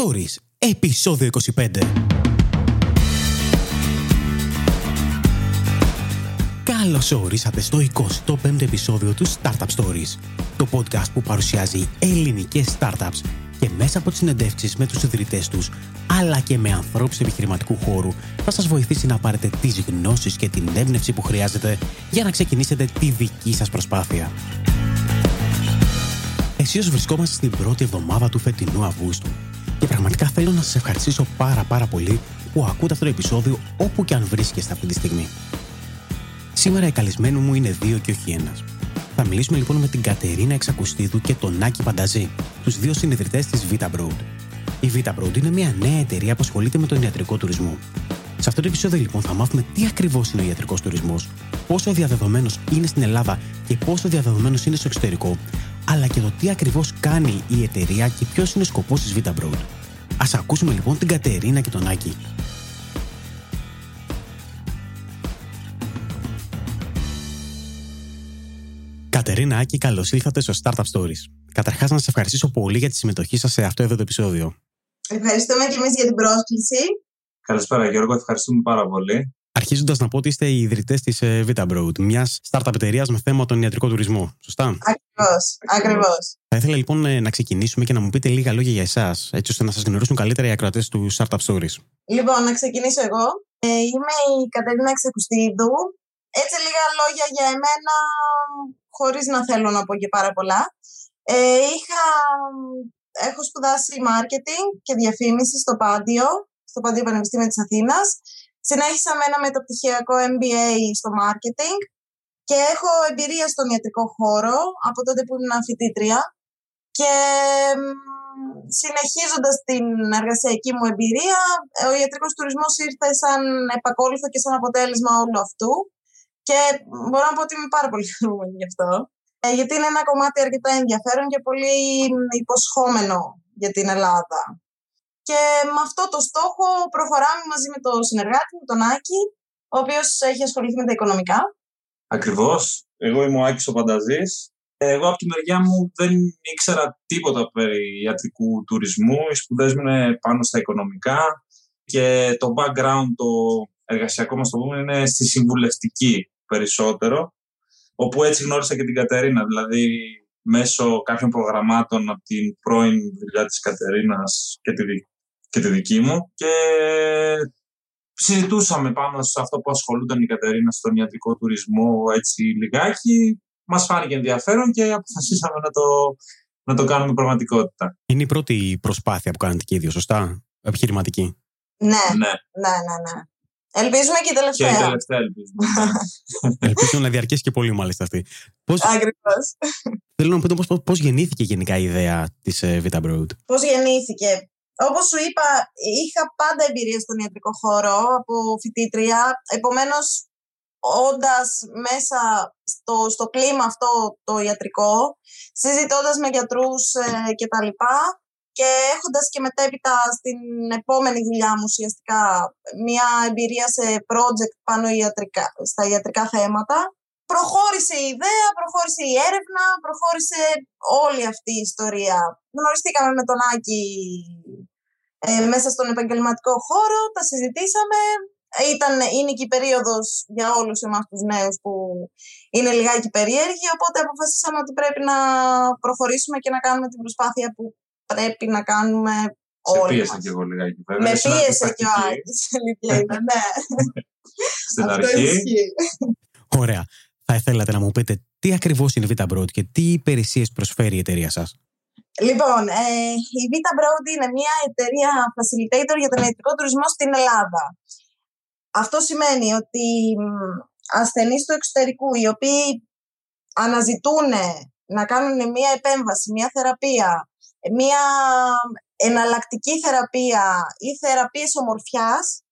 Stories, επεισόδιο 25. Καλώς ορίσατε στο 25ο επεισόδιο του Startup Stories, το podcast που παρουσιάζει ελληνικές startups και μέσα από τις συνεντεύξεις με τους ιδρυτές τους, αλλά και με ανθρώπους επιχειρηματικού χώρου, θα σας βοηθήσει να πάρετε τις γνώσεις και την έμπνευση που χρειάζεται για να ξεκινήσετε τη δική σας προσπάθεια. Εσείς βρισκόμαστε στην πρώτη εβδομάδα του φετινού Αυγούστου και πραγματικά θέλω να σας ευχαριστήσω πάρα πάρα πολύ που ακούτε αυτό το επεισόδιο όπου και αν βρίσκεστε αυτή τη στιγμή. Σήμερα οι καλεσμένοι μου είναι δύο και όχι ένας. Θα μιλήσουμε λοιπόν με την Κατερίνα Εξακουστίδου και τον Νάκη Πανταζή, τους δύο συνειδητές της Vita Broad. Η Vita Broad είναι μια νέα εταιρεία που ασχολείται με τον ιατρικό τουρισμό. Σε αυτό το επεισόδιο λοιπόν θα μάθουμε τι ακριβώς είναι ο ιατρικός τουρισμός, πόσο διαδεδομένος είναι στην Ελλάδα και πόσο διαδεδομένος είναι στο εξωτερικό, αλλά και το τι ακριβώς κάνει η εταιρεία και ποιος είναι ο σκοπός της Vita Broad. Α ακούσουμε λοιπόν την Κατερίνα και τον Άκη. Κατερίνα Άκη, καλώς ήλθατε στο Startup Stories. Καταρχάς, να σας ευχαριστήσω πολύ για τη συμμετοχή σας σε αυτό εδώ το επεισόδιο. Ευχαριστούμε και εμείς για την πρόσκληση. Καλησπέρα, Γιώργο. Ευχαριστούμε πάρα πολύ. Αρχίζοντας να πω ότι είστε οι ιδρυτές της Vita Broad, μιας startup εταιρείας με θέμα τον ιατρικό τουρισμό. Σωστά; Ακριβώς. Ακριβώς. Θα ήθελα λοιπόν ε, να ξεκινήσουμε και να μου πείτε λίγα λόγια για εσάς, έτσι ώστε να σας γνωρίσουν καλύτερα οι ακροατές του Startup Stories. Λοιπόν, να ξεκινήσω εγώ. Ε, είμαι η Κατερίνα Ξεκουστίδου. Έτσι λίγα λόγια για εμένα, χωρίς να θέλω να πω και πάρα πολλά. Ε, είχα, έχω σπουδάσει marketing και διαφήμιση στο Πάντιο, στο Πάντιο Πανεπιστήμιο της Αθήνας. Συνέχισα με ένα μεταπτυχιακό MBA στο marketing και έχω εμπειρία στον ιατρικό χώρο από τότε που ήμουν φοιτήτρια και συνεχίζοντας την εργασιακή μου εμπειρία, ο ιατρικός τουρισμός ήρθε σαν επακόλουθο και σαν αποτέλεσμα όλου αυτού και μπορώ να πω ότι είμαι πάρα πολύ χαρούμενη γι' αυτό. Ε, γιατί είναι ένα κομμάτι αρκετά ενδιαφέρον και πολύ υποσχόμενο για την Ελλάδα. Και με αυτό το στόχο προχωράμε μαζί με τον συνεργάτη μου, τον Άκη, ο οποίος έχει ασχοληθεί με τα οικονομικά. Ακριβώς. Εγώ είμαι ο Άκης ο Πανταζής. Εγώ από τη μεριά μου δεν ήξερα τίποτα περί ιατρικού τουρισμού. Οι σπουδές μου είναι πάνω στα οικονομικά και το background, το εργασιακό μας το πούμε, είναι στη συμβουλευτική περισσότερο, όπου έτσι γνώρισα και την Κατερίνα, δηλαδή μέσω κάποιων προγραμμάτων από την πρώην δουλειά της Κατερίνας και τη, και τη δική μου και συζητούσαμε πάνω σε αυτό που ασχολούνταν η Κατερίνα στον ιατρικό τουρισμό έτσι λιγάκι. Μας φάνηκε ενδιαφέρον και αποφασίσαμε να το, να το κάνουμε πραγματικότητα. Είναι η πρώτη προσπάθεια που κάνετε και οι δύο, σωστά, επιχειρηματική. Ναι, ναι, ναι, ναι. ναι. Ελπίζουμε και η τελευταία. Και η τελευταία ελπίζουμε. Ελπίζω να διαρκέσει και πολύ μάλιστα αυτή. Πώς... Ακριβώς. Θέλω να πείτε πώς, πώς γεννήθηκε γενικά η ιδέα της uh, Vita Broad; Πώς γεννήθηκε; Όπως σου είπα, είχα πάντα εμπειρία στον ιατρικό χώρο από φοιτήτρια. Επομένως, όντας μέσα στο, στο κλίμα αυτό το ιατρικό, συζητώντας με γιατρούς ε, και τα λοιπά, και έχοντας και μετέπειτα στην επόμενη δουλειά μου ουσιαστικά μια εμπειρία σε project πάνω ιατρικά, στα ιατρικά θέματα, προχώρησε η ιδέα, προχώρησε η έρευνα, προχώρησε όλη αυτή η ιστορία. Γνωριστήκαμε με τον Άκη ε, μέσα στον επαγγελματικό χώρο, τα συζητήσαμε. Ήταν, είναι και η περίοδος για όλους εμάς τους νέους που είναι λιγάκι περίεργη, οπότε αποφασίσαμε ότι πρέπει να προχωρήσουμε και να κάνουμε την προσπάθεια που πρέπει να κάνουμε όλοι. Σε πίεσε και εγώ λιγάκι βέβαια. Με πίεσε και ο Άκης, αλήθεια είναι, ναι. Στην αρχή. Ωραία. Θα ήθελατε να μου πείτε τι ακριβώς είναι η Vita Broad και τι υπηρεσίες προσφέρει η εταιρεία σας; Λοιπόν, ε, η Vita Broad είναι μια εταιρεία facilitator για τον ιατρικό τουρισμό στην Ελλάδα. Αυτό σημαίνει ότι ασθενείς του εξωτερικού οι οποίοι αναζητούν να κάνουν μια επέμβαση, μια θεραπεία μια εναλλακτική θεραπεία ή θεραπείες ομορφιάς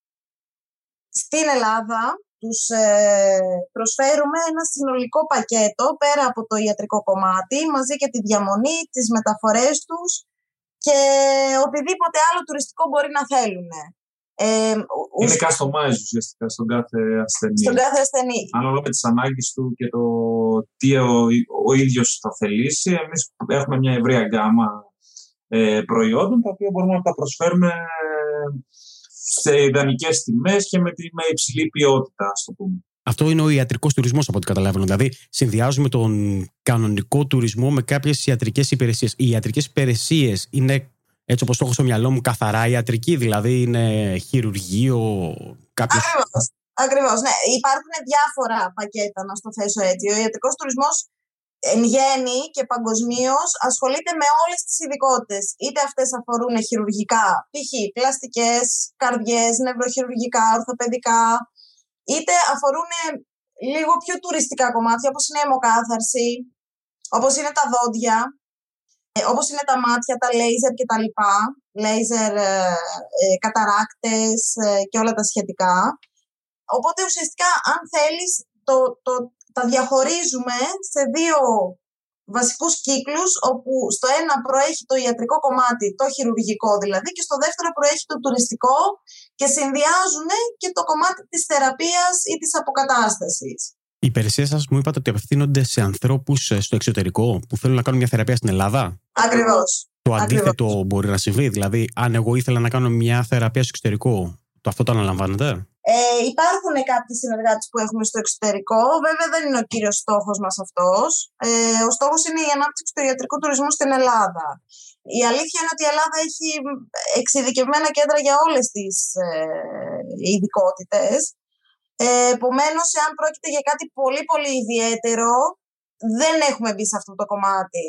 στην Ελλάδα τους ε, προσφέρουμε ένα συνολικό πακέτο πέρα από το ιατρικό κομμάτι μαζί και τη διαμονή, τις μεταφορές τους και οτιδήποτε άλλο τουριστικό μπορεί να θέλουν. Ε, είναι customized ουσιαστικά στον κάθε ασθενή. Στον κάθε ασθενή. Ανάλογα με τις ανάγκες του και το τι ο, ο ίδιος θα θελήσει. Εμείς έχουμε μια ευρεία γκάμα ε, προϊόντων τα οποία μπορούμε να τα προσφέρουμε σε ιδανικές τιμές και με, με υψηλή ποιότητα, ας το πούμε. Αυτό είναι ο ιατρικός τουρισμός, από ό,τι καταλαβαίνω. Δηλαδή, συνδυάζουμε τον κανονικό τουρισμό με κάποιες ιατρικές υπηρεσίες. Οι ιατρικές υπηρεσίες είναι, έτσι όπως το έχω στο μυαλό μου, καθαρά ιατρική, δηλαδή είναι χειρουργείο, κάποιο. Ακριβώς. Ναι. Υπάρχουν διάφορα πακέτα, να στο θέσω έτσι. Ο ιατρικός τουρισμός εν γέννη και παγκοσμίως ασχολείται με όλες τις ειδικότητες. Είτε αυτές αφορούν χειρουργικά, π.χ. πλαστικές, καρδιές, νευροχειρουργικά, ορθοπαιδικά, είτε αφορούν λίγο πιο τουριστικά κομμάτια, όπως είναι η αιμοκάθαρση, όπως είναι τα δόντια, ε, όπως είναι τα μάτια, τα λέιζερ και τα λοιπά, λέιζερ, ε, ε, καταράκτες και όλα τα σχετικά. Οπότε ουσιαστικά αν θέλεις το, το, τα διαχωρίζουμε σε δύο βασικούς κύκλους όπου στο ένα προέχει το ιατρικό κομμάτι, το χειρουργικό δηλαδή και στο δεύτερο προέχει το τουριστικό και συνδυάζουν και το κομμάτι της θεραπείας ή της αποκατάστασης. Οι υπηρεσίες σας μου είπατε ότι απευθύνονται σε ανθρώπους ε, στο εξωτερικό που θέλουν να κάνουν μια θεραπεία στην Ελλάδα; Ακριβώς. Το αντίθετο μπορεί να συμβεί. Δηλαδή, αν εγώ ήθελα να κάνω μια θεραπεία στο εξωτερικό, το αυτό το αναλαμβάνετε; Ε, υπάρχουν κάποιοι συνεργάτες που έχουμε στο εξωτερικό. Βέβαια, δεν είναι ο κύριος στόχος μας αυτός. Ε, ο στόχος είναι η ανάπτυξη του ιατρικού τουρισμού στην Ελλάδα. Η αλήθεια είναι ότι η Ελλάδα έχει εξειδικευμένα κέντρα για όλες τις ε, ειδικότητες. Ε, Επομένως, εάν πρόκειται για κάτι πολύ πολύ ιδιαίτερο, δεν έχουμε μπει σε αυτό το κομμάτι.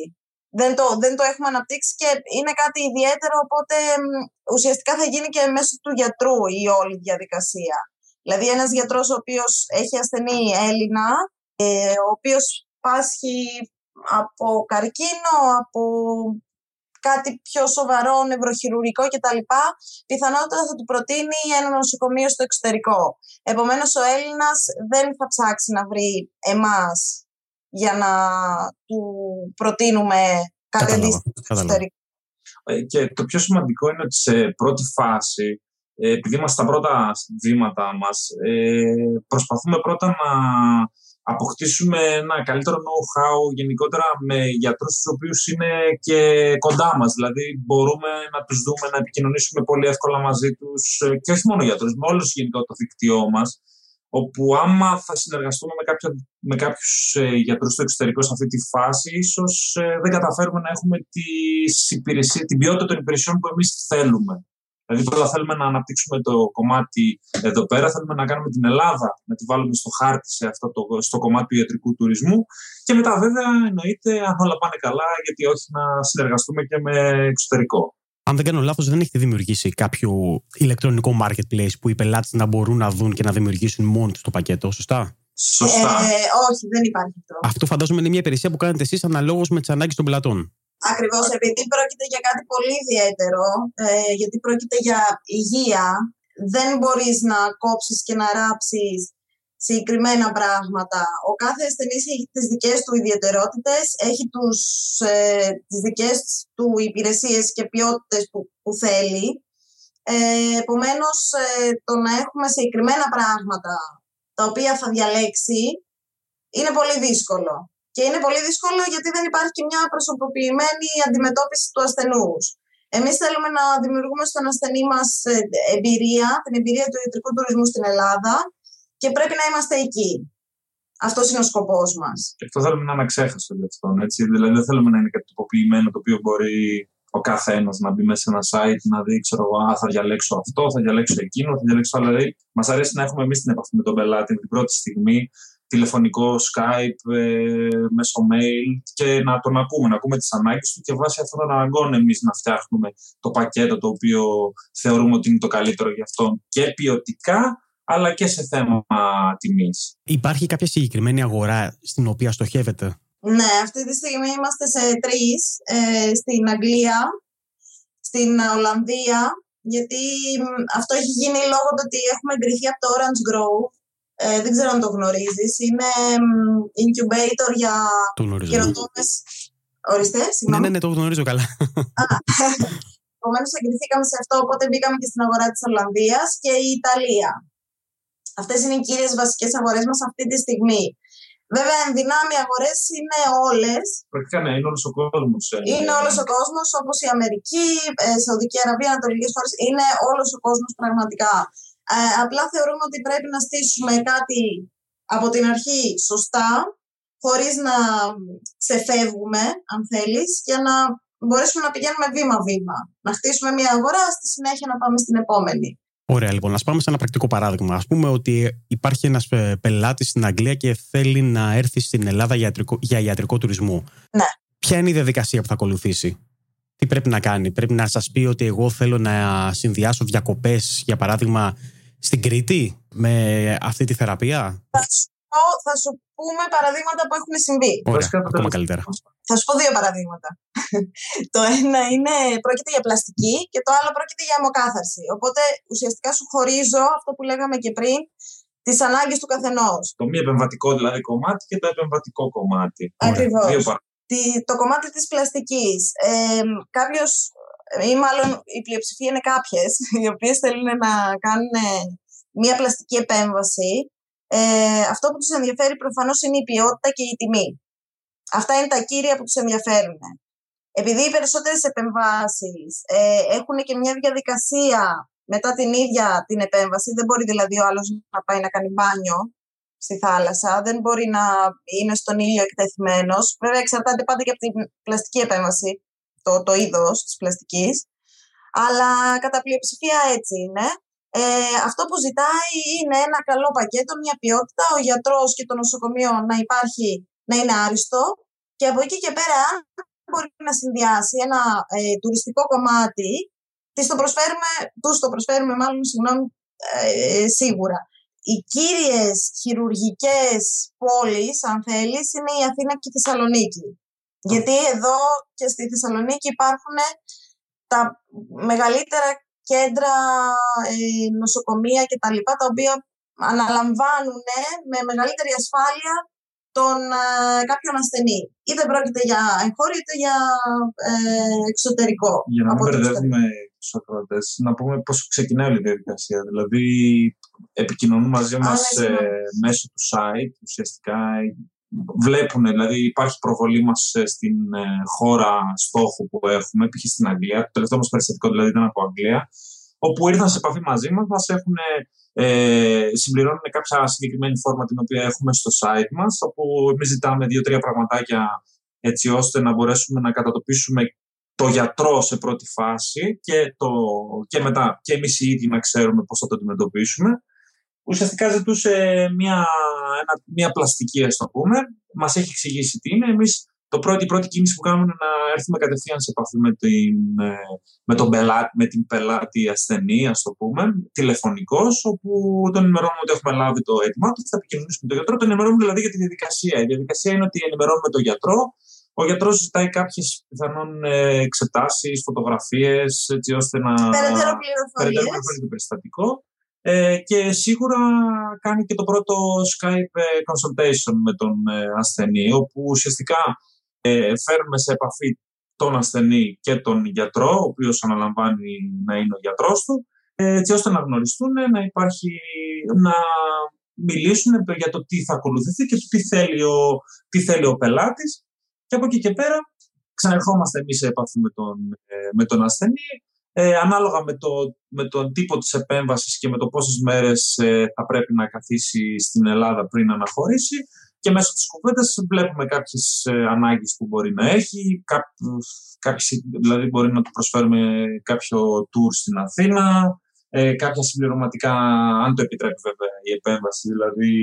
Δεν το, δεν το έχουμε αναπτύξει και είναι κάτι ιδιαίτερο, οπότε ουσιαστικά θα γίνει και μέσω του γιατρού η όλη διαδικασία. Δηλαδή ένας γιατρός ο οποίος έχει ασθενή Έλληνα, ε, ο οποίος πάσχει από καρκίνο, από κάτι πιο σοβαρό, νευροχειρουργικό κτλ. Πιθανότατα θα του προτείνει ένα νοσοκομείο στο εξωτερικό. Επομένως, ο Έλληνας δεν θα ψάξει να βρει εμάς για να του προτείνουμε κάτι αντίστοιχο στο εξωτερικό. Ε, και το πιο σημαντικό είναι ότι σε πρώτη φάση, ε, επειδή είμαστε στα πρώτα βήματα μας, ε, προσπαθούμε πρώτα να αποκτήσουμε ένα καλύτερο know-how γενικότερα με γιατρούς τους οποίους είναι και κοντά μας. Δηλαδή μπορούμε να τους δούμε, να επικοινωνήσουμε πολύ εύκολα μαζί τους και όχι μόνο γιατρούς, με όλους γενικό το δίκτυό μας όπου άμα θα συνεργαστούμε με, κάποια, με κάποιους ε, γιατρούς στο εξωτερικό σε αυτή τη φάση, ίσως ε, δεν καταφέρουμε να έχουμε τις υπηρεσίες, την ποιότητα των υπηρεσιών που εμείς θέλουμε. Δηλαδή πρώτα θέλουμε να αναπτύξουμε το κομμάτι εδώ πέρα, θέλουμε να κάνουμε την Ελλάδα, να τη βάλουμε στο χάρτη σε αυτό το, στο κομμάτι του ιατρικού τουρισμού και μετά βέβαια εννοείται αν όλα πάνε καλά γιατί όχι να συνεργαστούμε και με εξωτερικό. Αν δεν κάνω λάθος, δεν έχετε δημιουργήσει κάποιο ηλεκτρονικό marketplace που οι πελάτες να μπορούν να δουν και να δημιουργήσουν μόνο το πακέτο, σωστά; Σωστά. Ε, όχι, δεν υπάρχει αυτό. Αυτό φαντάζομαι είναι μια υπηρεσία που κάνετε εσείς αναλόγως με τις ανάγκες των πελατών. Ακριβώς, επειδή πρόκειται για κάτι πολύ ιδιαίτερο, ε, γιατί πρόκειται για υγεία, δεν μπορείς να κόψεις και να ράψεις συγκεκριμένα πράγματα. Ο κάθε ασθενής έχει τις δικές του ιδιαιτερότητες, έχει τους, ε, τις δικές του υπηρεσίες και ποιότητες που, που θέλει. Ε, επομένως, ε, το να έχουμε συγκεκριμένα πράγματα τα οποία θα διαλέξει είναι πολύ δύσκολο. Και είναι πολύ δύσκολο γιατί δεν υπάρχει και μια προσωποποιημένη αντιμετώπιση του ασθενούς. Εμείς θέλουμε να δημιουργούμε στον ασθενή μας ε, εμπειρία, την εμπειρία του ιατρικού τουρισμού στην Ελλάδα και πρέπει να είμαστε εκεί. Αυτός είναι ο σκοπός μας. Και αυτό θέλουμε να είναι αξέχαστο για αυτόν. Έτσι. Δηλαδή, δεν θέλουμε να είναι κάτι τυποποιημένο το οποίο μπορεί ο κάθε ένα να μπει μέσα σε ένα site, να δει, ξέρω εγώ, θα διαλέξω αυτό, θα διαλέξω εκείνο, θα διαλέξω άλλο. Δηλαδή, μας αρέσει να έχουμε εμείς την επαφή με τον πελάτη την πρώτη στιγμή, τηλεφωνικό, Skype, ε, μέσω mail και να τον ακούμε, να ακούμε τις ανάγκες του και βάσει αυτών των αναγκών εμείς να φτιάχνουμε το πακέτο το οποίο θεωρούμε ότι είναι το καλύτερο για αυτόν και ποιοτικά αλλά και σε θέμα τιμής. Υπάρχει κάποια συγκεκριμένη αγορά στην οποία στοχεύετε; Ναι, αυτή τη στιγμή είμαστε σε τρεις. Ε, στην Αγγλία, στην Ολλανδία, γιατί αυτό έχει γίνει λόγω του ότι έχουμε εγκριθεί από το Orange Grove. Ε, δεν ξέρω αν το γνωρίζεις. Είναι incubator για καινοτόμε. Ορίστε, Ναι, ναι, ναι, το γνωρίζω καλά. Επομένως, εγκριθήκαμε σε αυτό, οπότε μπήκαμε και στην αγορά της Ολλανδίας και η Ιταλία. Αυτές είναι οι κύριες βασικές αγορές μας αυτή τη στιγμή. Βέβαια, ενδυνάμει αγορές είναι όλες. Πρακτικά ναι, είναι όλος ο κόσμος. Ε. Είναι όλος ο κόσμος, όπως η Αμερική, η ε, Σαουδική Αραβία, Ανατολικές χώρες. Είναι όλος ο κόσμος πραγματικά. Ε, απλά θεωρούμε ότι πρέπει να στήσουμε κάτι από την αρχή σωστά, χωρίς να ξεφεύγουμε, αν θέλεις, για να μπορέσουμε να πηγαίνουμε βήμα-βήμα. Να χτίσουμε μια αγορά, στη συνέχεια να πάμε στην επόμενη. Ωραία, λοιπόν, ας πάμε σε ένα πρακτικό παράδειγμα. Α πούμε ότι υπάρχει ένας ε, πελάτης στην Αγγλία και θέλει να έρθει στην Ελλάδα για ιατρικό, για ιατρικό τουρισμό. Ναι. Ποια είναι η διαδικασία που θα ακολουθήσει, Τι πρέπει να κάνει, Πρέπει να σας πει ότι εγώ θέλω να συνδυάσω διακοπές, για παράδειγμα, στην Κρήτη με αυτή τη θεραπεία; Θα σου πούμε παραδείγματα που έχουν συμβεί. Ωραία, ακόμα καλύτερα. Θα σου πω δύο παραδείγματα. το ένα είναι, πρόκειται για πλαστική και το άλλο πρόκειται για αιμοκάθαρση. Οπότε ουσιαστικά σου χωρίζω αυτό που λέγαμε και πριν, τις ανάγκες του καθενός. Το μη επεμβατικό δηλαδή κομμάτι και το επεμβατικό κομμάτι. Ακριβώς. Το κομμάτι της πλαστικής. Ε, Κάποιος, ή μάλλον η πλειοψηφία είναι κάποιες, οι οποίες θέλουν να κάνουν μια πλαστική επέμβαση ε, αυτό που τους ενδιαφέρει προφανώς είναι η ποιότητα και η τιμή. Αυτά είναι τα κύρια που τους ενδιαφέρουν. Επειδή οι περισσότερες επεμβάσεις ε, έχουν και μια διαδικασία μετά την ίδια την επέμβαση, δεν μπορεί δηλαδή ο άλλος να πάει να κάνει μπάνιο στη θάλασσα, δεν μπορεί να είναι στον ήλιο εκτεθειμένος. Βέβαια εξαρτάται πάντα και από την πλαστική επέμβαση, το, το είδος της πλαστικής. Αλλά κατά πλειοψηφία έτσι είναι. Ε, αυτό που ζητάει είναι ένα καλό πακέτο, μια ποιότητα, ο γιατρός και το νοσοκομείο να υπάρχει, να είναι άριστο και από εκεί και πέρα αν μπορεί να συνδυάσει ένα ε, τουριστικό κομμάτι, τις το προσφέρουμε, τους το προσφέρουμε μάλλον, συγγνώμη, ε, σίγουρα. Οι κύριες χειρουργικές πόλεις, αν θέλεις, είναι η Αθήνα και η Θεσσαλονίκη. Γιατί εδώ και στη Θεσσαλονίκη υπάρχουν τα μεγαλύτερα κέντρα, ε, νοσοκομεία κτλ. Τα, τα οποία αναλαμβάνουν με μεγαλύτερη ασφάλεια τον ε, κάποιον ασθενή. Είτε πρόκειται για εγχώριο είτε για ε, εξωτερικό. Για να μην μπερδεύουμε τους ακροατές, να πούμε πώς ξεκινάει όλη η διαδικασία. Δηλαδή, επικοινωνούν μαζί μας ε, μέσω του site ουσιαστικά βλέπουν, δηλαδή υπάρχει προβολή μας ε, στην ε, χώρα στόχου που έχουμε, π.χ. στην Αγγλία. Το τελευταίο μας περιστατικό δηλαδή ήταν από Αγγλία, όπου ήρθαν σε επαφή μαζί μας, μας έχουν ε, συμπληρώνουν κάποια συγκεκριμένη φόρμα την οποία έχουμε στο site μας, όπου εμείς ζητάμε δύο-τρία πραγματάκια έτσι ώστε να μπορέσουμε να κατατοπίσουμε το γιατρό σε πρώτη φάση και, το, και μετά και εμείς οι ίδιοι να ξέρουμε πώς θα το αντιμετωπίσουμε ουσιαστικά ζητούσε μια, ένα, μια πλαστική, ας το πούμε. Μας έχει εξηγήσει τι είναι. Εμείς το πρώτη, η πρώτη κίνηση που κάνουμε είναι να έρθουμε κατευθείαν σε επαφή με την, ε, με τον πελάτη, με την πελάτη ασθενή, ας το πούμε, τηλεφωνικός, όπου τον ενημερώνουμε ότι έχουμε λάβει το αίτημά τους, θα επικοινωνήσουμε με τον γιατρό. Τον ενημερώνουμε δηλαδή για τη διαδικασία. Η διαδικασία είναι ότι ενημερώνουμε τον γιατρό. Ο γιατρός ζητάει κάποιες πιθανόν ε, εξετάσεις, φωτογραφίες, έτσι ώστε να. Περαιτέρω πληροφορίες. το περιστατικό. Ε, και σίγουρα κάνει και το πρώτο Skype ε, consultation με τον ε, ασθενή, όπου ουσιαστικά φέρνουμε σε επαφή τον ασθενή και τον γιατρό, ο οποίος αναλαμβάνει να είναι ο γιατρός του, έτσι ώστε να γνωριστούν, να υπάρχει, να μιλήσουν για το τι θα ακολουθηθεί και το τι θέλει ο, τι θέλει ο πελάτης. Και από εκεί και πέρα ξαναρχόμαστε εμείς σε επαφή με τον, με τον ασθενή, ε, ανάλογα με, το, με τον τύπο της επέμβασης και με το πόσες μέρες ε, θα πρέπει να καθίσει στην Ελλάδα πριν να αναχωρήσει και μέσω της κουβέντας βλέπουμε κάποιες ε, ανάγκες που μπορεί να έχει, κάποιες, δηλαδή μπορεί να του προσφέρουμε κάποιο tour στην Αθήνα, ε, κάποια συμπληρωματικά, αν το επιτρέπει βέβαια η επέμβαση, δηλαδή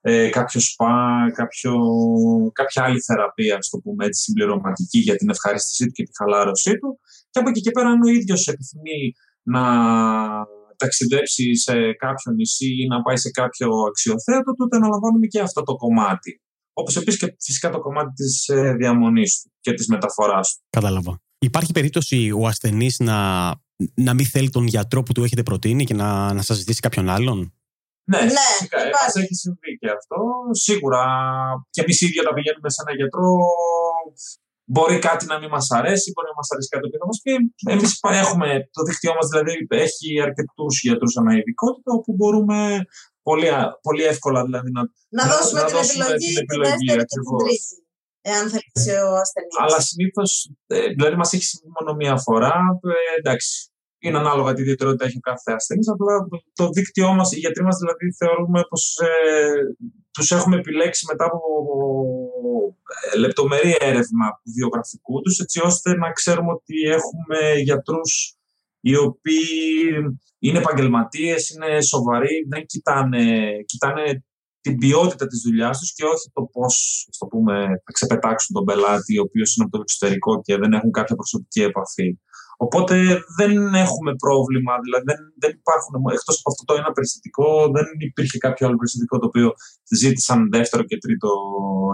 ε, κάποιο σπα, κάποιο, κάποια άλλη θεραπεία, ας το πούμε έτσι, συμπληρωματική για την ευχαρίστησή του και τη χαλάρωσή του. Και από εκεί και πέρα, αν ο ίδιος επιθυμεί να ταξιδέψει σε κάποιο νησί ή να πάει σε κάποιο αξιοθέατο, τότε αναλαμβάνουμε και αυτό το κομμάτι. Όπως επίσης και φυσικά το κομμάτι της ε, διαμονής του και της μεταφοράς του. Κατάλαβα. Υπάρχει περίπτωση ο ασθενής να, να μην θέλει τον γιατρό που του έχετε προτείνει και να, να σα ζητήσει κάποιον άλλον; Ναι, ναι φυσικά. έχει συμβεί και αυτό. Σίγουρα και εμείς ίδια όταν πηγαίνουμε σε ένα γιατρό, μπορεί κάτι να μην μας αρέσει, μπορεί να μας αρέσει κάτι που θα μας πει. Εμείς έχουμε το δίκτυό μας, δηλαδή έχει αρκετούς γιατρούς αναειδικότητα, όπου μπορούμε πολύ, πολύ εύκολα δηλαδή να, να, δώσουμε, να, την, δώσουμε επιλογή, την επιλογή, τη δεύτερη και την τρίτη. Εάν θέλεις ο ασθενής. Αλλά συνήθως, ε, δηλαδή μας έχει συμβεί μόνο μία φορά. Ε, εντάξει, είναι ανάλογα τι ιδιαιτερότητα έχει ο κάθε ασθενής. Απλά το δίκτυό μας, οι γιατροί μας δηλαδή θεωρούμε πως ε, τους έχουμε επιλέξει μετά από ε, λεπτομερή έρευνα του βιογραφικού τους, έτσι ώστε να ξέρουμε ότι έχουμε γιατρούς οι οποίοι είναι επαγγελματίες, είναι σοβαροί, δεν κοιτάνε, κοιτάνε την ποιότητα της δουλειάς τους και όχι το πώς το πούμε, θα ξεπετάξουν τον πελάτη ο οποίος είναι από το εξωτερικό και δεν έχουν κάποια προσωπική επαφή. Οπότε δεν έχουμε πρόβλημα, δηλαδή δεν, δεν υπάρχουν, εκτός από αυτό το ένα περιστατικό, δεν υπήρχε κάποιο άλλο περιστατικό το οποίο ζήτησαν δεύτερο και τρίτο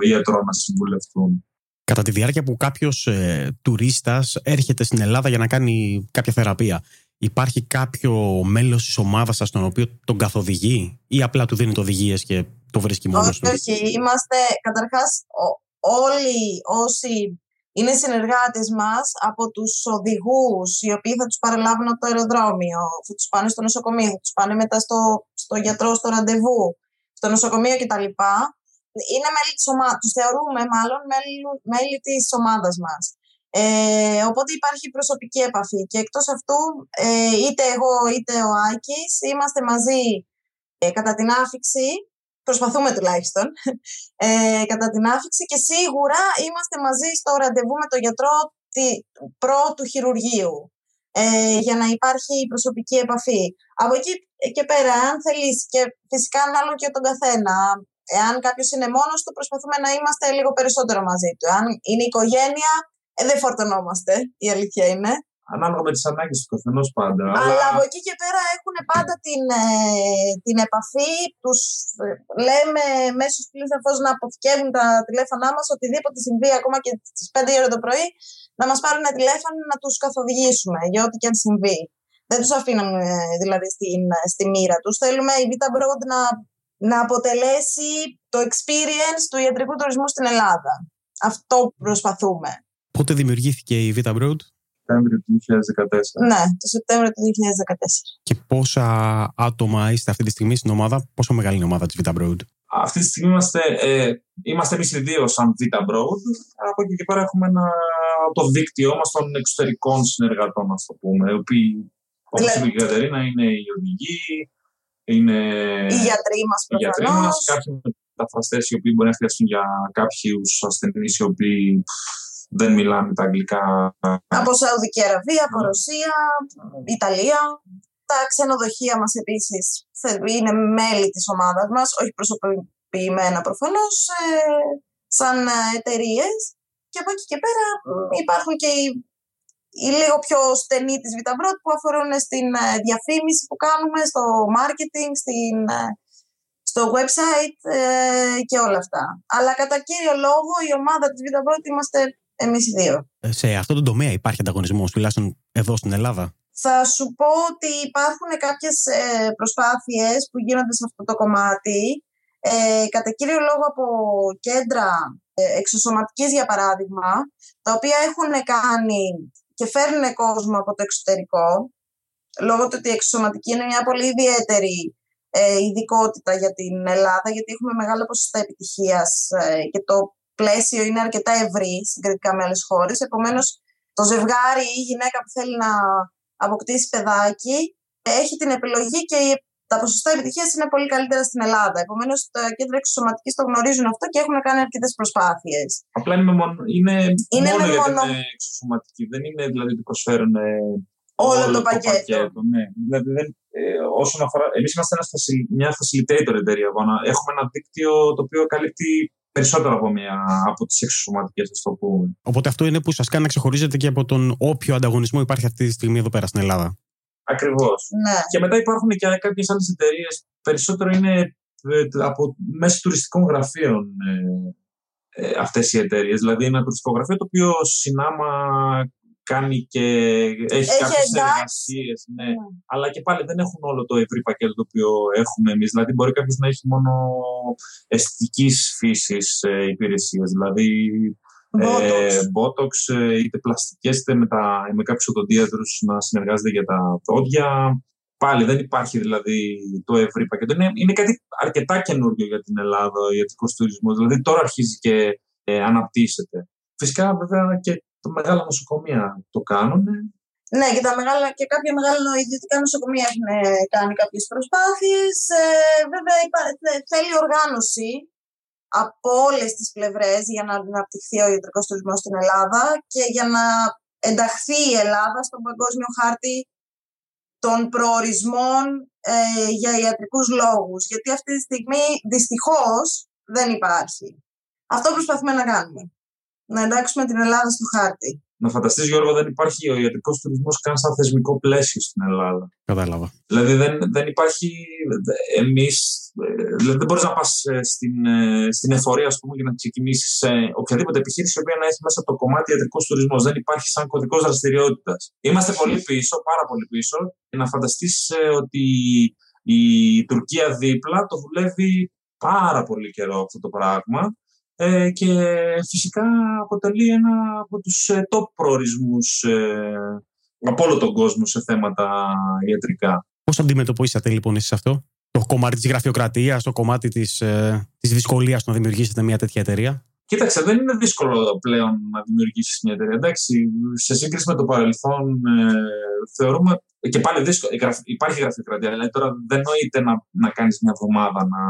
ιατρό να συμβουλευτούν. Κατά τη διάρκεια που κάποιος ε, τουρίστας έρχεται στην Ελλάδα για να κάνει κάποια θεραπεία, υπάρχει κάποιο μέλος της ομάδας σας τον οποίο τον καθοδηγεί ή απλά του δίνει οδηγίες και το βρίσκει μόνος του; Όχι, είμαστε καταρχάς όλοι όσοι είναι συνεργάτες μας από τους οδηγούς, οι οποίοι θα τους παραλάβουν από το αεροδρόμιο, θα τους πάνε στο νοσοκομείο, θα τους πάνε μετά στο, στο γιατρό, στο ραντεβού, στο νοσοκομείο κτλ είναι μέλη της ομάδας, τους θεωρούμε μάλλον μέλη, μέλη της ομάδας μας. Ε, οπότε υπάρχει προσωπική επαφή και εκτός αυτού ε, είτε εγώ είτε ο Άκης είμαστε μαζί ε, κατά την άφηξη, προσπαθούμε τουλάχιστον, ε, κατά την άφηξη και σίγουρα είμαστε μαζί στο ραντεβού με τον γιατρό τη, πρώτου χειρουργείου ε, για να υπάρχει προσωπική επαφή. Από εκεί και πέρα, αν θέλεις, και φυσικά ανάλογα και τον καθένα, Εάν κάποιος είναι μόνος του, προσπαθούμε να είμαστε λίγο περισσότερο μαζί του. Αν είναι οικογένεια, ε, δεν φορτωνόμαστε, η αλήθεια είναι. Ανάλογα με τις ανάγκες του καθενός πάντα. Αλλά... αλλά από εκεί και πέρα έχουν πάντα την, ε, την επαφή. Τους ε, λέμε μέσω πλήθο να αποθηκεύουν τα τηλέφωνά μας, οτιδήποτε συμβεί ακόμα και στις 5 ώρα το πρωί, να μας πάρουν ένα τηλέφωνο να τους καθοδηγήσουμε για ό,τι και αν συμβεί. Δεν τους αφήνουμε δηλαδή στην, στη μοίρα τους. Θέλουμε η Vita Broad να να αποτελέσει το experience του ιατρικού τουρισμού στην Ελλάδα. Αυτό προσπαθούμε. Πότε δημιουργήθηκε η Vita Broad? Σεπτέμβριο του 2014. Ναι, το Σεπτέμβριο του 2014. Και πόσα άτομα είστε αυτή τη στιγμή στην ομάδα, πόσο μεγάλη είναι η ομάδα της Vita Broad? Αυτή τη στιγμή είμαστε, ε, είμαστε εμείς οι δύο σαν Vita Broad. Από εκεί και πέρα έχουμε ένα, το δίκτυό μας των εξωτερικών συνεργατών, ας το πούμε. Οι οποίοι, όπως είπε η Κατερίνα, είναι οι οδηγοί, είναι οι γιατροί μας προφανώς. Κάποιοι μεταφραστές οι οποίοι μπορεί να χρειαστούν για κάποιους ασθενείς οι οποίοι δεν μιλάνε τα αγγλικά. Από Σαουδική Αραβία, από Ρωσία, Ιταλία. Τα ξενοδοχεία μας επίσης είναι μέλη της ομάδας μας, όχι προσωποποιημένα προφανώς, ε, σαν εταιρείες. Και από εκεί και πέρα υπάρχουν και οι η λίγο πιο στενή της Βιταμπρότ που αφορούν στην ε, διαφήμιση που κάνουμε, στο marketing, στην, ε, στο website ε, και όλα αυτά. Αλλά κατά κύριο λόγο η ομάδα της Βιταμπρότ είμαστε εμείς οι δύο. Σε αυτό το τομέα υπάρχει ανταγωνισμός, τουλάχιστον εδώ στην Ελλάδα. Θα σου πω ότι υπάρχουν κάποιες προσπάθειες που γίνονται σε αυτό το κομμάτι. Ε, κατά κύριο λόγο από κέντρα εξωσωματικής για παράδειγμα, τα οποία έχουν κάνει και φέρνουν κόσμο από το εξωτερικό, λόγω του ότι η εξωσωματική είναι μια πολύ ιδιαίτερη ε, ειδικότητα για την Ελλάδα, γιατί έχουμε μεγάλο ποσοστό επιτυχίας ε, και το πλαίσιο είναι αρκετά ευρύ συγκριτικά με άλλες χώρες. Επομένως, το ζευγάρι ή η γυναίκα που θέλει να αποκτήσει παιδάκι έχει την επιλογή και τα ποσοστά επιτυχίας είναι πολύ καλύτερα στην Ελλάδα. Επομένως, τα κέντρα εξωσωματικής το γνωρίζουν αυτό και έχουν κάνει αρκετές προσπάθειες. Απλά είναι, μόνο, είναι, είναι μόνο για την εξωσωματική. Δεν είναι δηλαδή ότι προσφέρουν όλο, όλο το, πακέτο. πακέτο ναι. Δηλαδή, δεν, ε, όσον αφορά, εμείς είμαστε ένας, μια facilitator εταιρεία. Έχουμε ένα δίκτυο το οποίο καλύπτει περισσότερο από, μια, από τις εξωσωματικές, ας το πούμε. Οπότε αυτό είναι που σας κάνει να ξεχωρίζετε και από τον όποιο ανταγωνισμό υπάρχει αυτή τη στιγμή εδώ πέρα στην Ελλάδα. Ακριβώς. Ναι. Και μετά υπάρχουν και κάποιες άλλες εταιρείες. Περισσότερο είναι ε, από μέσα τουριστικών γραφείων ε, ε, αυτές οι εταιρείες. Δηλαδή, ένα τουριστικό γραφείο το οποίο συνάμα κάνει και έχει, έχει κάποιες εργασίες. Ναι. ναι. Αλλά και πάλι δεν έχουν όλο το ευρύ πακέτο το οποίο έχουμε εμείς. Δηλαδή, μπορεί κάποιος να έχει μόνο αισθητικής φύσης ε, υπηρεσίες. Δηλαδή, Botox, ε, είτε πλαστικές είτε με, τα, με κάποιους οδοντίατρους να συνεργάζεται για τα πόδια. Πάλι δεν υπάρχει δηλαδή το ευρύ πακέτο. Είναι, είναι κάτι αρκετά καινούριο για την Ελλάδα ο ιατρικός τουρισμός. Δηλαδή τώρα αρχίζει και ε, αναπτύσσεται. Φυσικά βέβαια και τα μεγάλα νοσοκομεία το κάνουν. Ναι, και, τα μεγάλα, και κάποια μεγάλα ιδιωτικά νοσοκομεία έχουν κάνει κάποιες προσπάθειες. Ε, βέβαια, θέλει οργάνωση από όλες τις πλευρές για να αναπτυχθεί ο ιατρικός τουρισμός στην Ελλάδα και για να ενταχθεί η Ελλάδα στον παγκόσμιο χάρτη των προορισμών ε, για ιατρικούς λόγους. Γιατί αυτή τη στιγμή δυστυχώς δεν υπάρχει. Αυτό προσπαθούμε να κάνουμε. Να εντάξουμε την Ελλάδα στο χάρτη. Να φανταστείς, Γιώργο, δεν υπάρχει ο ιατρικός τουρισμός καν σαν θεσμικό πλαίσιο στην Ελλάδα. Κατάλαβα. Δηλαδή δεν, δεν υπάρχει. Εμείς. Δηλαδή δεν μπορείς να πας ε, στην, ε, στην εφορία, ας πούμε, για να ξεκινήσεις οποιαδήποτε επιχείρηση η οποία να έχει μέσα το κομμάτι ιατρικός τουρισμός. Δεν υπάρχει σαν κωδικός δραστηριότητας. Είμαστε πολύ πίσω, πάρα πολύ πίσω. Και να φανταστείς ε, ότι η Τουρκία δίπλα το δουλεύει πάρα πολύ καιρό αυτό το πράγμα ε, και φυσικά αποτελεί ένα από τους ε, top προορισμούς ε, από όλο τον κόσμο σε θέματα ιατρικά. Πώς αντιμετωπίσατε λοιπόν εσείς αυτό, το κομμάτι της γραφειοκρατίας, το κομμάτι της, ε, της δυσκολίας να δημιουργήσετε μια τέτοια εταιρεία; Κοίταξε, δεν είναι δύσκολο πλέον να δημιουργήσεις μια εταιρεία. Εντάξει, σε σύγκριση με το παρελθόν, ε, θεωρούμε. και πάλι δύσκολο, υπάρχει γραφειοκρατία. Δηλαδή τώρα δεν νοείται να, να κάνεις μια εβδομάδα να,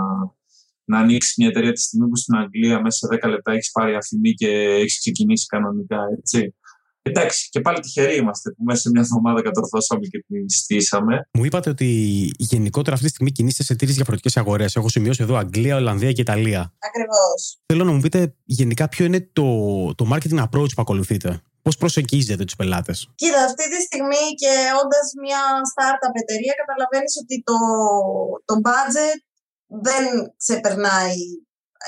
να ανοίξει μια εταιρεία τη στιγμή που στην Αγγλία μέσα σε 10 λεπτά έχεις πάρει αφημί και έχεις ξεκινήσει κανονικά. Έτσι. Εντάξει, και πάλι τυχεροί είμαστε που μέσα σε μια εβδομάδα κατορθώσαμε και την στήσαμε. Μου είπατε ότι γενικότερα αυτή τη στιγμή κινείστε σε τρεις διαφορετικές αγορές. Έχω σημειώσει εδώ Αγγλία, Ολλανδία και Ιταλία. Ακριβώς. Θέλω να μου πείτε γενικά ποιο είναι το, το marketing approach που ακολουθείτε. Πώς προσεγγίζετε τους πελάτες; Κοίτα, αυτή τη στιγμή και όντας μια startup εταιρεία, καταλαβαίνεις ότι το, το budget δεν ξεπερνάει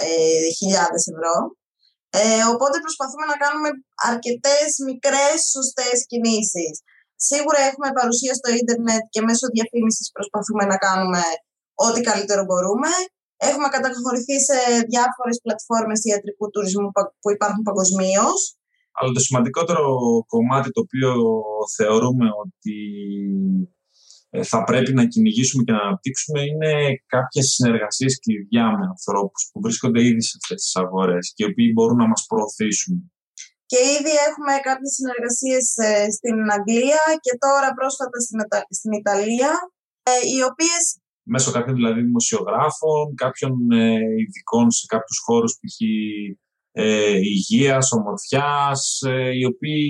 ε, χιλιάδες ευρώ. Ε, οπότε προσπαθούμε να κάνουμε αρκετές μικρές σωστές κινήσεις. Σίγουρα έχουμε παρουσία στο ίντερνετ και μέσω διαφήμισης προσπαθούμε να κάνουμε ό,τι καλύτερο μπορούμε. Έχουμε καταχωρηθεί σε διάφορες πλατφόρμες ιατρικού τουρισμού που υπάρχουν παγκοσμίως. Αλλά το σημαντικότερο κομμάτι το οποίο θεωρούμε ότι ε, θα πρέπει να κυνηγήσουμε και να αναπτύξουμε είναι κάποιες συνεργασίες κλειδιά με ανθρώπους που βρίσκονται ήδη σε αυτές τις αγορές και οι οποίοι μπορούν να μας προωθήσουν. Και ήδη έχουμε κάποιες συνεργασίες ε, στην Αγγλία και τώρα πρόσφατα στην Ιταλία, ε, οι οποίες... Μέσω κάποιων δηλαδή δημοσιογράφων, κάποιων ειδικών σε κάποιους χώρους π.χ. υγείας, ομορφιάς, οι οποίοι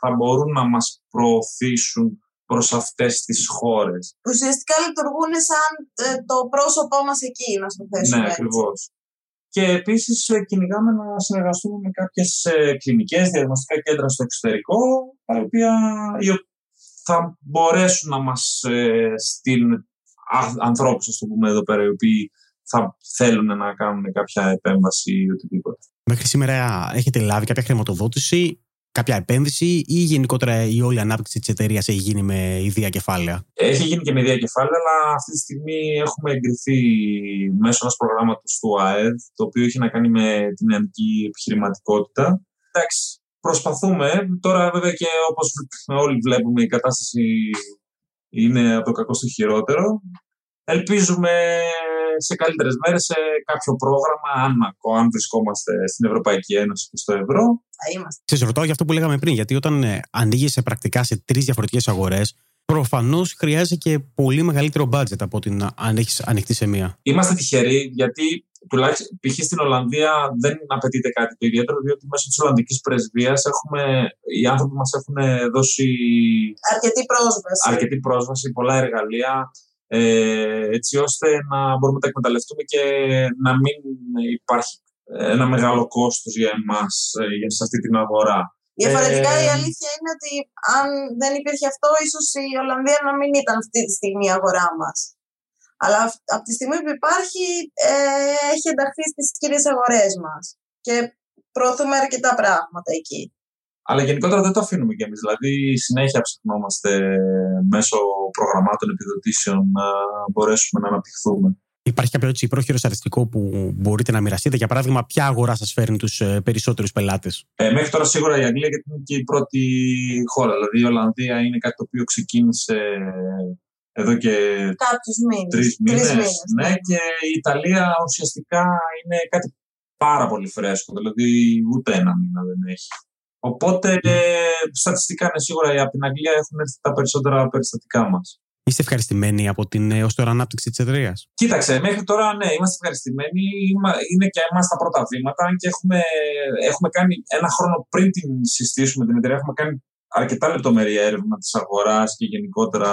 θα μπορούν να μας προωθήσουν προς αυτές τις χώρες. Ουσιαστικά λειτουργούν σαν ε, το πρόσωπό μας εκεί, να στο θέσουμε Ναι, ακριβώς. Και επίσης ε, κυνηγάμε να συνεργαστούμε με κάποιες ε, κλινικές διαγνωστικά κέντρα στο εξωτερικό, τα οποία θα μπορέσουν να μας στείλουν ανθρώπους, ας το πούμε εδώ πέρα, οι οποίοι θα θέλουν να κάνουν κάποια επέμβαση ή οτιδήποτε. Μέχρι σήμερα έχετε λάβει κάποια χρηματοδότηση; Κάποια επένδυση ή γενικότερα η όλη ανάπτυξη της εταιρείας έχει γίνει με ιδία κεφάλαια; Έχει γίνει και με ιδία κεφάλαια, αλλά αυτή τη στιγμή έχουμε εγκριθεί μέσω ενός προγράμματος του ΑΕΔ, το οποίο έχει να κάνει με την νεανική επιχειρηματικότητα. Εντάξει, προσπαθούμε. Τώρα, βέβαια, και όπως όλοι βλέπουμε, η κατάσταση είναι από το κακό στο χειρότερο. Ελπίζουμε σε καλύτερες μέρες σε κάποιο πρόγραμμα, αν, αν βρισκόμαστε στην Ευρωπαϊκή Ένωση και στο ευρώ. Θα είμαστε. Σα ρωτάω για αυτό που λέγαμε πριν, γιατί όταν ε, ανοίγεις σε πρακτικά σε τρεις διαφορετικές αγορές, προφανώς χρειάζεται και πολύ μεγαλύτερο budget από ότι αν έχεις ανοιχτεί σε μία. Είμαστε τυχεροί, γιατί τουλάχιστον π.χ. στην Ολλανδία δεν απαιτείται κάτι το ιδιαίτερο, διότι μέσω της Ολλανδικής πρεσβείας οι άνθρωποι μας έχουν δώσει αρκετή πρόσβαση. αρκετή πρόσβαση, πολλά εργαλεία ε, έτσι ώστε να μπορούμε να τα εκμεταλλευτούμε και να μην υπάρχει ένα μεγάλο κόστος για εμάς ε, σε αυτή την αγορά. Διαφορετικά ε, η αλήθεια είναι ότι αν δεν υπήρχε αυτό, ίσως η Ολλανδία να μην ήταν αυτή τη στιγμή η αγορά μας. Αλλά από τη στιγμή που υπάρχει, ε, έχει ενταχθεί στις κύριες αγορές μας και προωθούμε αρκετά πράγματα εκεί. Αλλά γενικότερα δεν το αφήνουμε κι εμείς. Δηλαδή, συνέχεια ψαχνόμαστε μέσω προγραμμάτων επιδοτήσεων να μπορέσουμε να αναπτυχθούμε. Υπάρχει κάποιο έτσι πρόχειρο αριστικό που μπορείτε να μοιραστείτε; Για παράδειγμα, ποια αγορά σας φέρνει τους ε, περισσότερους πελάτες; Ε, μέχρι τώρα σίγουρα η Αγγλία γιατί είναι και η πρώτη χώρα. Δηλαδή η Ολλανδία είναι κάτι το οποίο ξεκίνησε εδώ και Κάποιους μήνες. τρεις μήνες. Ναι, και η Ιταλία ουσιαστικά είναι κάτι πάρα πολύ φρέσκο. Δηλαδή ούτε ένα μήνα δεν έχει. Οπότε στατιστικά είναι σίγουρα από την Αγγλία έχουν έρθει τα περισσότερα περιστατικά μας. Είστε ευχαριστημένοι από την έω τώρα ανάπτυξη της εταιρεία. Κοίταξε, μέχρι τώρα ναι, είμαστε ευχαριστημένοι. Είναι και εμάς τα πρώτα βήματα και έχουμε, έχουμε κάνει ένα χρόνο πριν την συστήσουμε την εταιρεία. Έχουμε κάνει αρκετά λεπτομερή έρευνα της αγοράς και γενικότερα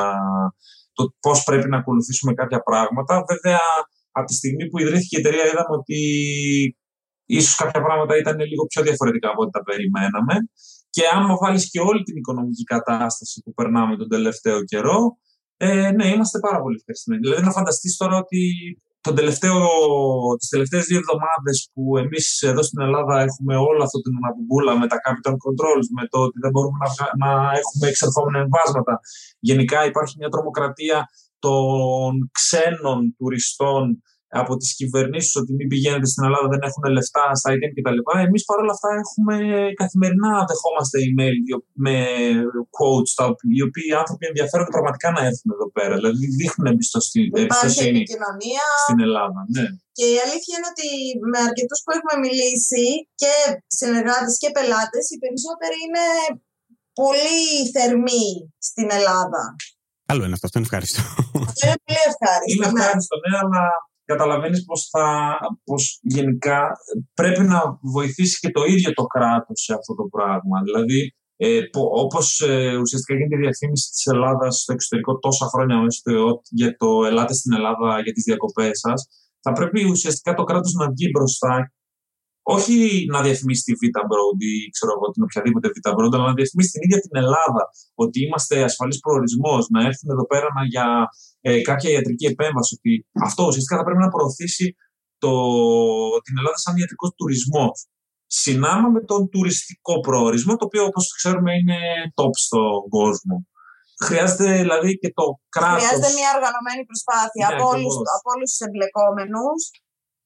το πώς πρέπει να ακολουθήσουμε κάποια πράγματα. Βέβαια, από τη στιγμή που ιδρύθηκε η εταιρεία, είδαμε ότι ίσως κάποια πράγματα ήταν λίγο πιο διαφορετικά από ό,τι τα περιμέναμε. Και άμα βάλεις και όλη την οικονομική κατάσταση που περνάμε τον τελευταίο καιρό, ε, ναι, είμαστε πάρα πολύ ευχαριστημένοι. Δηλαδή, να φανταστείς τώρα ότι τον τελευταίο, τις τελευταίες δύο εβδομάδες που εμείς εδώ στην Ελλάδα έχουμε όλο αυτό την αναμπουμπούλα με τα capital controls, με το ότι δεν μπορούμε να, να έχουμε εξερχόμενα εμβάσματα. Γενικά υπάρχει μια τρομοκρατία των ξένων τουριστών από τις κυβερνήσεις ότι μην πηγαίνετε στην Ελλάδα, δεν έχουν λεφτά στα ATM κτλ. Εμείς παρόλα αυτά έχουμε καθημερινά δεχόμαστε email με quotes, τα, οι οποίοι οι άνθρωποι ενδιαφέρονται πραγματικά να έρθουν εδώ πέρα. Δηλαδή δείχνουν εμπιστοσύνη στην Ελλάδα. Ναι. Και η αλήθεια είναι ότι με αρκετούς που έχουμε μιλήσει και συνεργάτες και πελάτες, οι περισσότεροι είναι πολύ θερμοί στην Ελλάδα. Καλό είναι αυτό, αυτό είναι ευχάριστο. Αυτό είναι πολύ ευχάριστο. Είναι ναι. ευχάριστο, ναι, αλλά καταλαβαίνεις πως, θα, πως γενικά πρέπει να βοηθήσει και το ίδιο το κράτος σε αυτό το πράγμα. Δηλαδή, ε, όπως ε, ουσιαστικά γίνεται η διαφήμιση της Ελλάδας στο εξωτερικό τόσα χρόνια μέσα για το «Ελάτε στην Ελλάδα για τις διακοπές σας», θα πρέπει ουσιαστικά το κράτος να βγει μπροστά όχι να διαφημίσει τη Vita Broad ή ξέρω εγώ την οποιαδήποτε Vita Broad, αλλά να διαφημίσει την ίδια την Ελλάδα. Ότι είμαστε ασφαλής προορισμός, να έρθουν εδώ πέρα να, για ε, κάποια ιατρική επέμβαση. Ότι αυτό ουσιαστικά θα πρέπει να προωθήσει το, την Ελλάδα σαν ιατρικός τουρισμός. Συνάμα με τον τουριστικό προορισμό, το οποίο όπως ξέρουμε είναι top στον κόσμο. Χρειάζεται δηλαδή και το κράτος. Χρειάζεται μια οργανωμένη προσπάθεια ναι, από όλους τους εμπλεκόμενους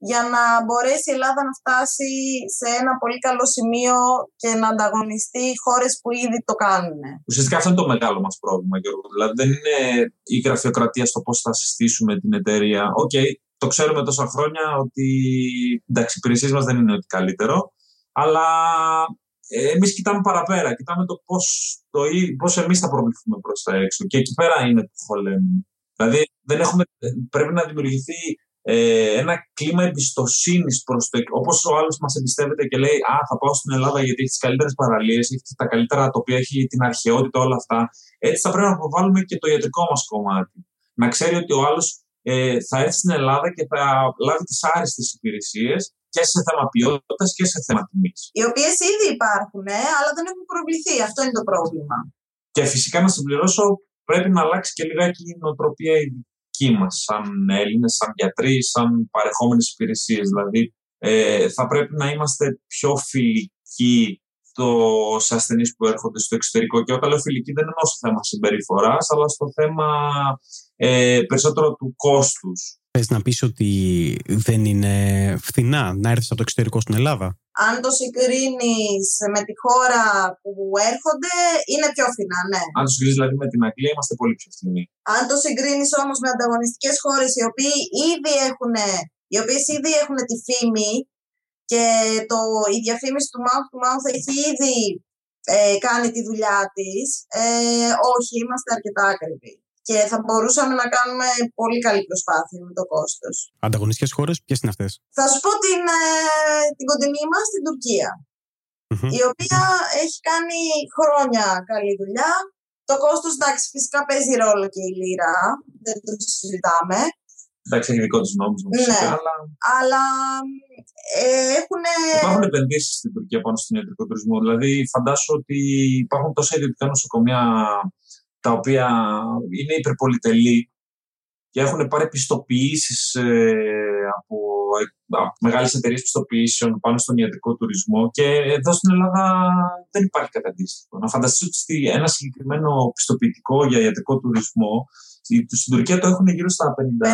για να μπορέσει η Ελλάδα να φτάσει σε ένα πολύ καλό σημείο και να ανταγωνιστεί χώρες που ήδη το κάνουν. Ουσιαστικά αυτό είναι το μεγάλο μας πρόβλημα, Γιώργο. Δηλαδή δεν είναι η γραφειοκρατία στο πώς θα συστήσουμε την εταιρεία. OK, okay, το ξέρουμε τόσα χρόνια ότι εντάξει, οι υπηρεσίες μας δεν είναι ό,τι καλύτερο, αλλά ε, εμείς κοιτάμε παραπέρα, κοιτάμε το πώς, το, πώς εμείς θα προβληθούμε προς τα έξω. Και εκεί πέρα είναι το χολέμι. Δηλαδή δεν έχουμε, πρέπει να δημιουργηθεί ε, ένα κλίμα εμπιστοσύνης προς το. Όπως ο άλλος μας εμπιστεύεται και λέει Α, θα πάω στην Ελλάδα γιατί έχει τις καλύτερες παραλίες, έχει τα καλύτερα τοπία, έχει την αρχαιότητα, όλα αυτά. Έτσι θα πρέπει να προβάλλουμε και το ιατρικό μας κομμάτι. Να ξέρει ότι ο άλλος ε, θα έρθει στην Ελλάδα και θα λάβει τις άριστες υπηρεσίες και σε θέμα ποιότητας και σε θέμα τιμής. Οι οποίες ήδη υπάρχουν, ε, αλλά δεν έχουν προβληθεί. Αυτό είναι το πρόβλημα. Και φυσικά να συμπληρώσω, πρέπει να αλλάξει και λιγάκι η νοοτροπία δική μας σαν Έλληνες, σαν γιατροί, σαν παρεχόμενες υπηρεσίες. Δηλαδή ε, θα πρέπει να είμαστε πιο φιλικοί τος, σε ασθενείς που έρχονται στο εξωτερικό. Και όταν λέω φιλική δεν εννοώ στο θέμα συμπεριφοράς, αλλά στο θέμα ε, περισσότερο του κόστους. Θες να πεις ότι δεν είναι φθηνά να έρθεις από το εξωτερικό στην Ελλάδα; Αν το συγκρίνεις με τη χώρα που έρχονται, είναι πιο φθηνά, ναι. Αν το συγκρίνεις δηλαδή με την Αγγλία, είμαστε πολύ πιο φθηνοί. Αν το συγκρίνεις όμως με ανταγωνιστικές χώρες οι, ήδη έχουν, οι οποίες ήδη έχουν τη φήμη και το, η διαφήμιση του mouth to mouth έχει ήδη ε, κάνει τη δουλειά της, ε, όχι, είμαστε αρκετά ακριβοί και θα μπορούσαμε να κάνουμε πολύ καλή προσπάθεια με το κόστος. Ανταγωνιστικές χώρες, ποιες είναι αυτές; Θα σου πω την, ε, την κοντινή μας, την τουρκια η οποία έχει κάνει χρόνια καλή δουλειά. Το κόστος, εντάξει, φυσικά παίζει ρόλο και η λίρα, δεν το συζητάμε. Εντάξει, έχει δικό του νόμος. Ναι, αλλά, αλλά ε, έχουν. Υπάρχουν επενδύσεις στην Τουρκία πάνω στον ιατρικό τουρισμό. Δηλαδή, φαντάσου ότι υπάρχουν τόσα ιδιωτικά νοσοκομεία τα οποία είναι υπερπολιτελή και έχουν πάρει πιστοποιήσεις ε, από, από μεγάλες εταιρείες πιστοποιήσεων πάνω στον ιατρικό τουρισμό και εδώ στην Ελλάδα δεν υπάρχει κάτι αντίστοιχο. Να φανταστείς ότι ένα συγκεκριμένο πιστοποιητικό για ιατρικό τουρισμό στην Τουρκία το έχουν γύρω στα 50, 50,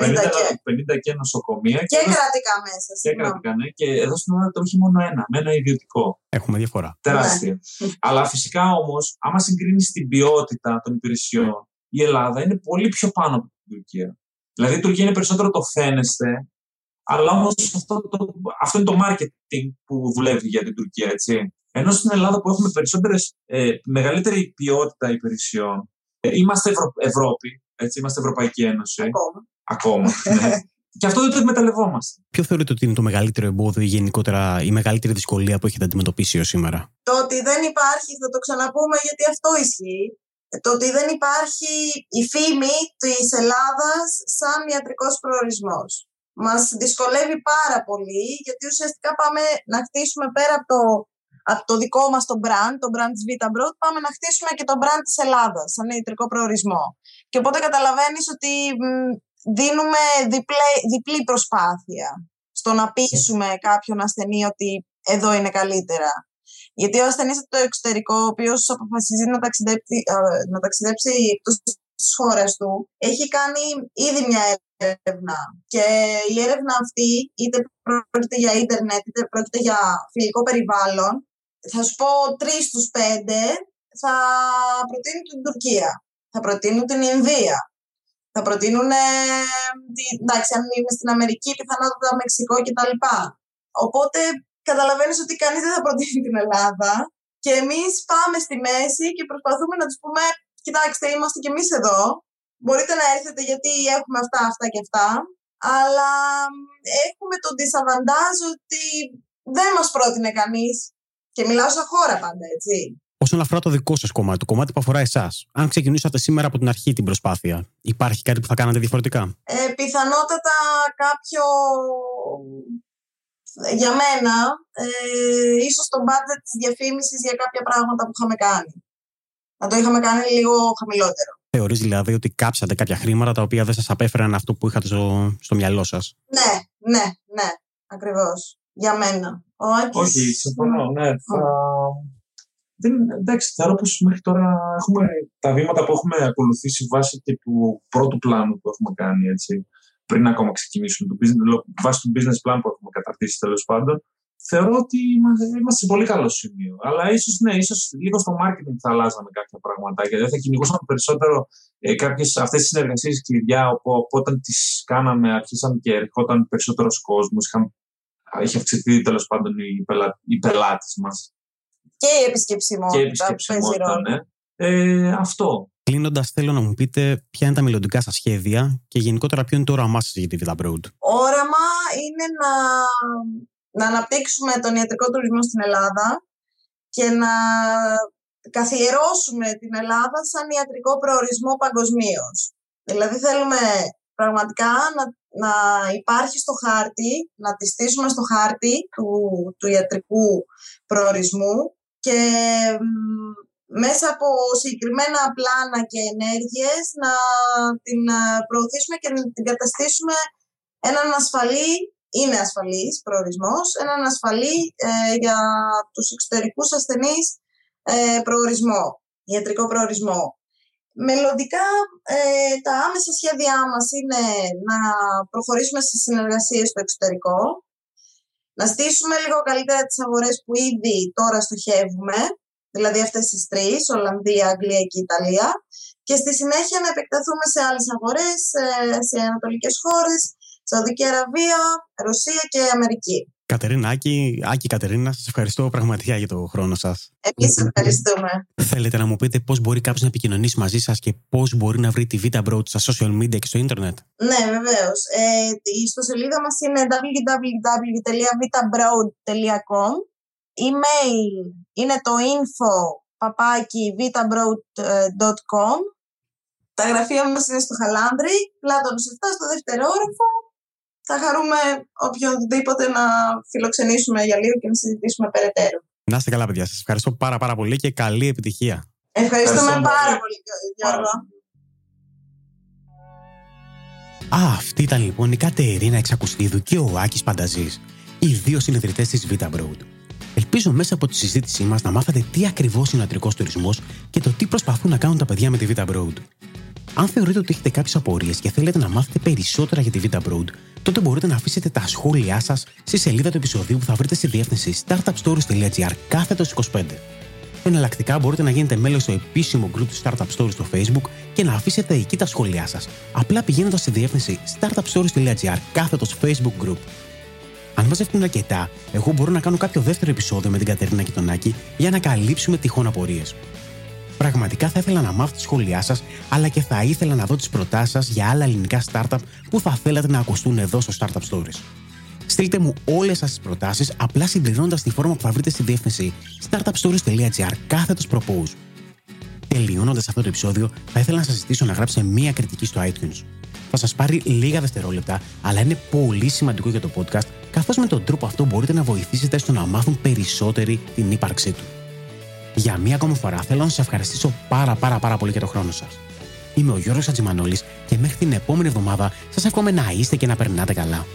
50, 50 και. 50 και νοσοκομεία. Και, και κρατικά μέσα. Και κρατικά, ναι. Και εδώ στην Ελλάδα το έχει μόνο ένα, με ένα ιδιωτικό. Έχουμε διαφορά. Τεράστια. Ναι. Αλλά φυσικά όμως, άμα συγκρίνεις την ποιότητα των υπηρεσιών η Ελλάδα είναι πολύ πιο πάνω από την Τουρκία. Δηλαδή η Τουρκία είναι περισσότερο το φαίνεστε, αλλά όμως αυτό, το, αυτό είναι το marketing που δουλεύει για την Τουρκία, έτσι. Ενώ στην Ελλάδα που έχουμε περισσότερες, ε, μεγαλύτερη ποιότητα υπηρεσιών, ε, είμαστε Ευρω... Ευρώπη, έτσι, είμαστε Ευρωπαϊκή Ένωση. Ακόμα. Ακόμα. ναι. Και αυτό δεν το εκμεταλλευόμαστε. Ποιο θεωρείτε ότι είναι το μεγαλύτερο εμπόδιο ή γενικότερα η μεγαλύτερη δυσκολία που έχετε αντιμετωπίσει έω σήμερα; Το ότι δεν υπάρχει, θα το ξαναπούμε γιατί αυτό ισχύει, το ότι δεν υπάρχει η φήμη της Ελλάδας σαν ιατρικός προορισμός. Μας δυσκολεύει πάρα πολύ γιατί ουσιαστικά πάμε να χτίσουμε πέρα από το, από το δικό μας το brand, το brand της Vita Broad, πάμε να χτίσουμε και το brand της Ελλάδας σαν ιατρικό προορισμό. Και οπότε καταλαβαίνεις ότι δίνουμε διπλή, διπλή προσπάθεια στο να πείσουμε κάποιον ασθενή ότι εδώ είναι καλύτερα. Γιατί ο ασθενής από το εξωτερικό, ο οποίος αποφασίζει να ταξιδέψει, να ταξιδέψει εκτός της χώρας του, έχει κάνει ήδη μια έρευνα. Και η έρευνα αυτή, είτε πρόκειται για ίντερνετ, είτε πρόκειται για φιλικό περιβάλλον, θα σου πω τρεις στους πέντε θα προτείνουν την Τουρκία, θα προτείνουν την Ινδία, θα προτείνουν, εντάξει, αν είναι στην Αμερική, πιθανότατα Μεξικό κτλ. Οπότε καταλαβαίνεις ότι κανείς δεν θα προτείνει την Ελλάδα και εμείς πάμε στη μέση και προσπαθούμε να τους πούμε κοιτάξτε είμαστε κι εμείς εδώ, μπορείτε να έρθετε γιατί έχουμε αυτά, αυτά και αυτά, αλλά έχουμε τον disadvantage ότι δεν μας πρότεινε κανείς και μιλάω σαν χώρα πάντα, έτσι. Όσον αφορά το δικό σας κομμάτι, το κομμάτι που αφορά εσάς, αν ξεκινήσατε σήμερα από την αρχή την προσπάθεια, υπάρχει κάτι που θα κάνατε διαφορετικά; Ε, πιθανότατα κάποιο για μένα, ε, ίσως το budget της διαφήμισης για κάποια πράγματα που είχαμε κάνει. Να το είχαμε κάνει λίγο χαμηλότερο. Θεωρείς δηλαδή ότι κάψατε κάποια χρήματα τα οποία δεν σας απέφεραν αυτό που είχατε στο, στο μυαλό σας; Ναι, ναι, ναι, ακριβώς. Για μένα. Ο Άκης... Όχι, συμφωνώ, ναι. Θα... Δεν, εντάξει, θεωρώ πως μέχρι τώρα έχουμε τα βήματα που έχουμε ακολουθήσει βάσει και του πρώτου πλάνου που έχουμε κάνει, έτσι πριν ακόμα ξεκινήσουμε το business, βάσει του business plan που έχουμε καταρτήσει τέλος πάντων, θεωρώ ότι είμαστε σε πολύ καλό σημείο. Αλλά ίσως ναι, ίσως λίγο στο marketing θα αλλάζαμε κάποια πραγματάκια. Δεν θα κυνηγούσαμε περισσότερο ε, κάποιες αυτές τις συνεργασίες κλειδιά, όπου, όταν τις κάναμε, αρχίσαν και ερχόταν περισσότερος κόσμος. Είχε αυξηθεί τέλος πάντων οι, πελα, οι πελάτε μας. Και η επισκεψιμότητα. Και η επισκεψιμότητα, ναι. Ε, αυτό. Κλείνοντας, θέλω να μου πείτε ποια είναι τα μελλοντικά σας σχέδια και γενικότερα ποιο είναι το όραμά σας για τη Vita Broad. Όραμα είναι να, να αναπτύξουμε τον ιατρικό τουρισμό στην Ελλάδα και να καθιερώσουμε την Ελλάδα σαν ιατρικό προορισμό παγκοσμίως. Δηλαδή θέλουμε πραγματικά να, να υπάρχει στο χάρτη, να τη στήσουμε στο χάρτη του, του ιατρικού προορισμού και μέσα από συγκεκριμένα πλάνα και ενέργειες να την ε, προωθήσουμε και να την καταστήσουμε έναν ασφαλή, είναι ασφαλής προορισμός, έναν ασφαλή ε, για τους εξωτερικούς ασθενείς ε, προορισμό, ιατρικό προορισμό. Μελλοντικά ε, τα άμεσα σχέδιά μας είναι να προχωρήσουμε στις συνεργασίες στο εξωτερικό, να στήσουμε λίγο καλύτερα τις αγορές που ήδη τώρα στοχεύουμε, δηλαδή αυτές τις τρεις, Ολλανδία, Αγγλία και Ιταλία και στη συνέχεια να επεκταθούμε σε άλλες αγορές, σε ανατολικές χώρες, Σαουδική Αραβία, Ρωσία και Αμερική. Κατερίνα, Άκη, Άκη Κατερίνα, σας ευχαριστώ πραγματικά για το χρόνο σας. Εμείς ευχαριστούμε. Θέλετε να μου πείτε πώς μπορεί κάποιος να επικοινωνήσει μαζί σας και πώς μπορεί να βρει τη Vita Broad στα social media και στο ίντερνετ; Ναι, βεβαίως. Ε, η ιστοσελίδα μας είναι www.vitabroad.com email είναι το info παπάκι vitabroad.com Τα γραφεία μας είναι στο Χαλάνδρη, Πλάτωνος 7, στο δεύτερο όροφο. Θα χαρούμε οποιονδήποτε να φιλοξενήσουμε για λίγο και να συζητήσουμε περαιτέρω. Να είστε καλά, παιδιά. Σας ευχαριστώ πάρα, πάρα πολύ και καλή επιτυχία. Ευχαριστούμε πάρα πολύ, Γιώργο. Α, αυτή ήταν λοιπόν η Κατερίνα Εξακουστίδου και ο Άκης Πανταζής, οι δύο συνεδριτές της Vita Broad. Ελπίζω μέσα από τη συζήτησή μας να μάθατε τι ακριβώς είναι ο ιατρικός τουρισμός και το τι προσπαθούν να κάνουν τα παιδιά με τη Vita Broad. Αν θεωρείτε ότι έχετε κάποιες απορίες και θέλετε να μάθετε περισσότερα για τη Vita Broad, τότε μπορείτε να αφήσετε τα σχόλιά σας στη σελίδα του επεισοδίου που θα βρείτε στη διεύθυνση startupstories.gr κάθετος 25. Εναλλακτικά μπορείτε να γίνετε μέλος στο επίσημο group του Startup Stories στο Facebook και να αφήσετε εκεί τα σχόλιά σας, απλά πηγαίνοντας στη διεύθυνση startupstories.gr κάθετος Facebook group. Αν μαζευτούν αρκετά, εγώ μπορώ να κάνω κάποιο δεύτερο επεισόδιο με την Κατερίνα Κιτονάκη για να καλύψουμε τυχόν απορίες. Πραγματικά θα ήθελα να μάθω τη σχόλιά σας, αλλά και θα ήθελα να δω τις προτάσεις σας για άλλα ελληνικά startup που θα θέλατε να ακουστούν εδώ στο Startup Stories. Στείλτε μου όλες σας τις προτάσεις απλά συμπληρώνοντας τη φόρμα που θα βρείτε στη διεύθυνση startupstories.gr κάθετος propose. Τελειώνοντας αυτό το επεισόδιο, θα ήθελα να σας ζητήσω να γράψετε μία κριτική στο iTunes. Θα σας πάρει λίγα δευτερόλεπτα, αλλά είναι πολύ σημαντικό για το podcast, καθώς με τον τρόπο αυτό μπορείτε να βοηθήσετε στο να μάθουν περισσότεροι την ύπαρξή του. Για μία ακόμη φορά θέλω να σα ευχαριστήσω πάρα πάρα πάρα πολύ για το χρόνο σας. Είμαι ο Γιώργος Ατζημανόλης και μέχρι την επόμενη εβδομάδα σας εύχομαι να είστε και να περνάτε καλά.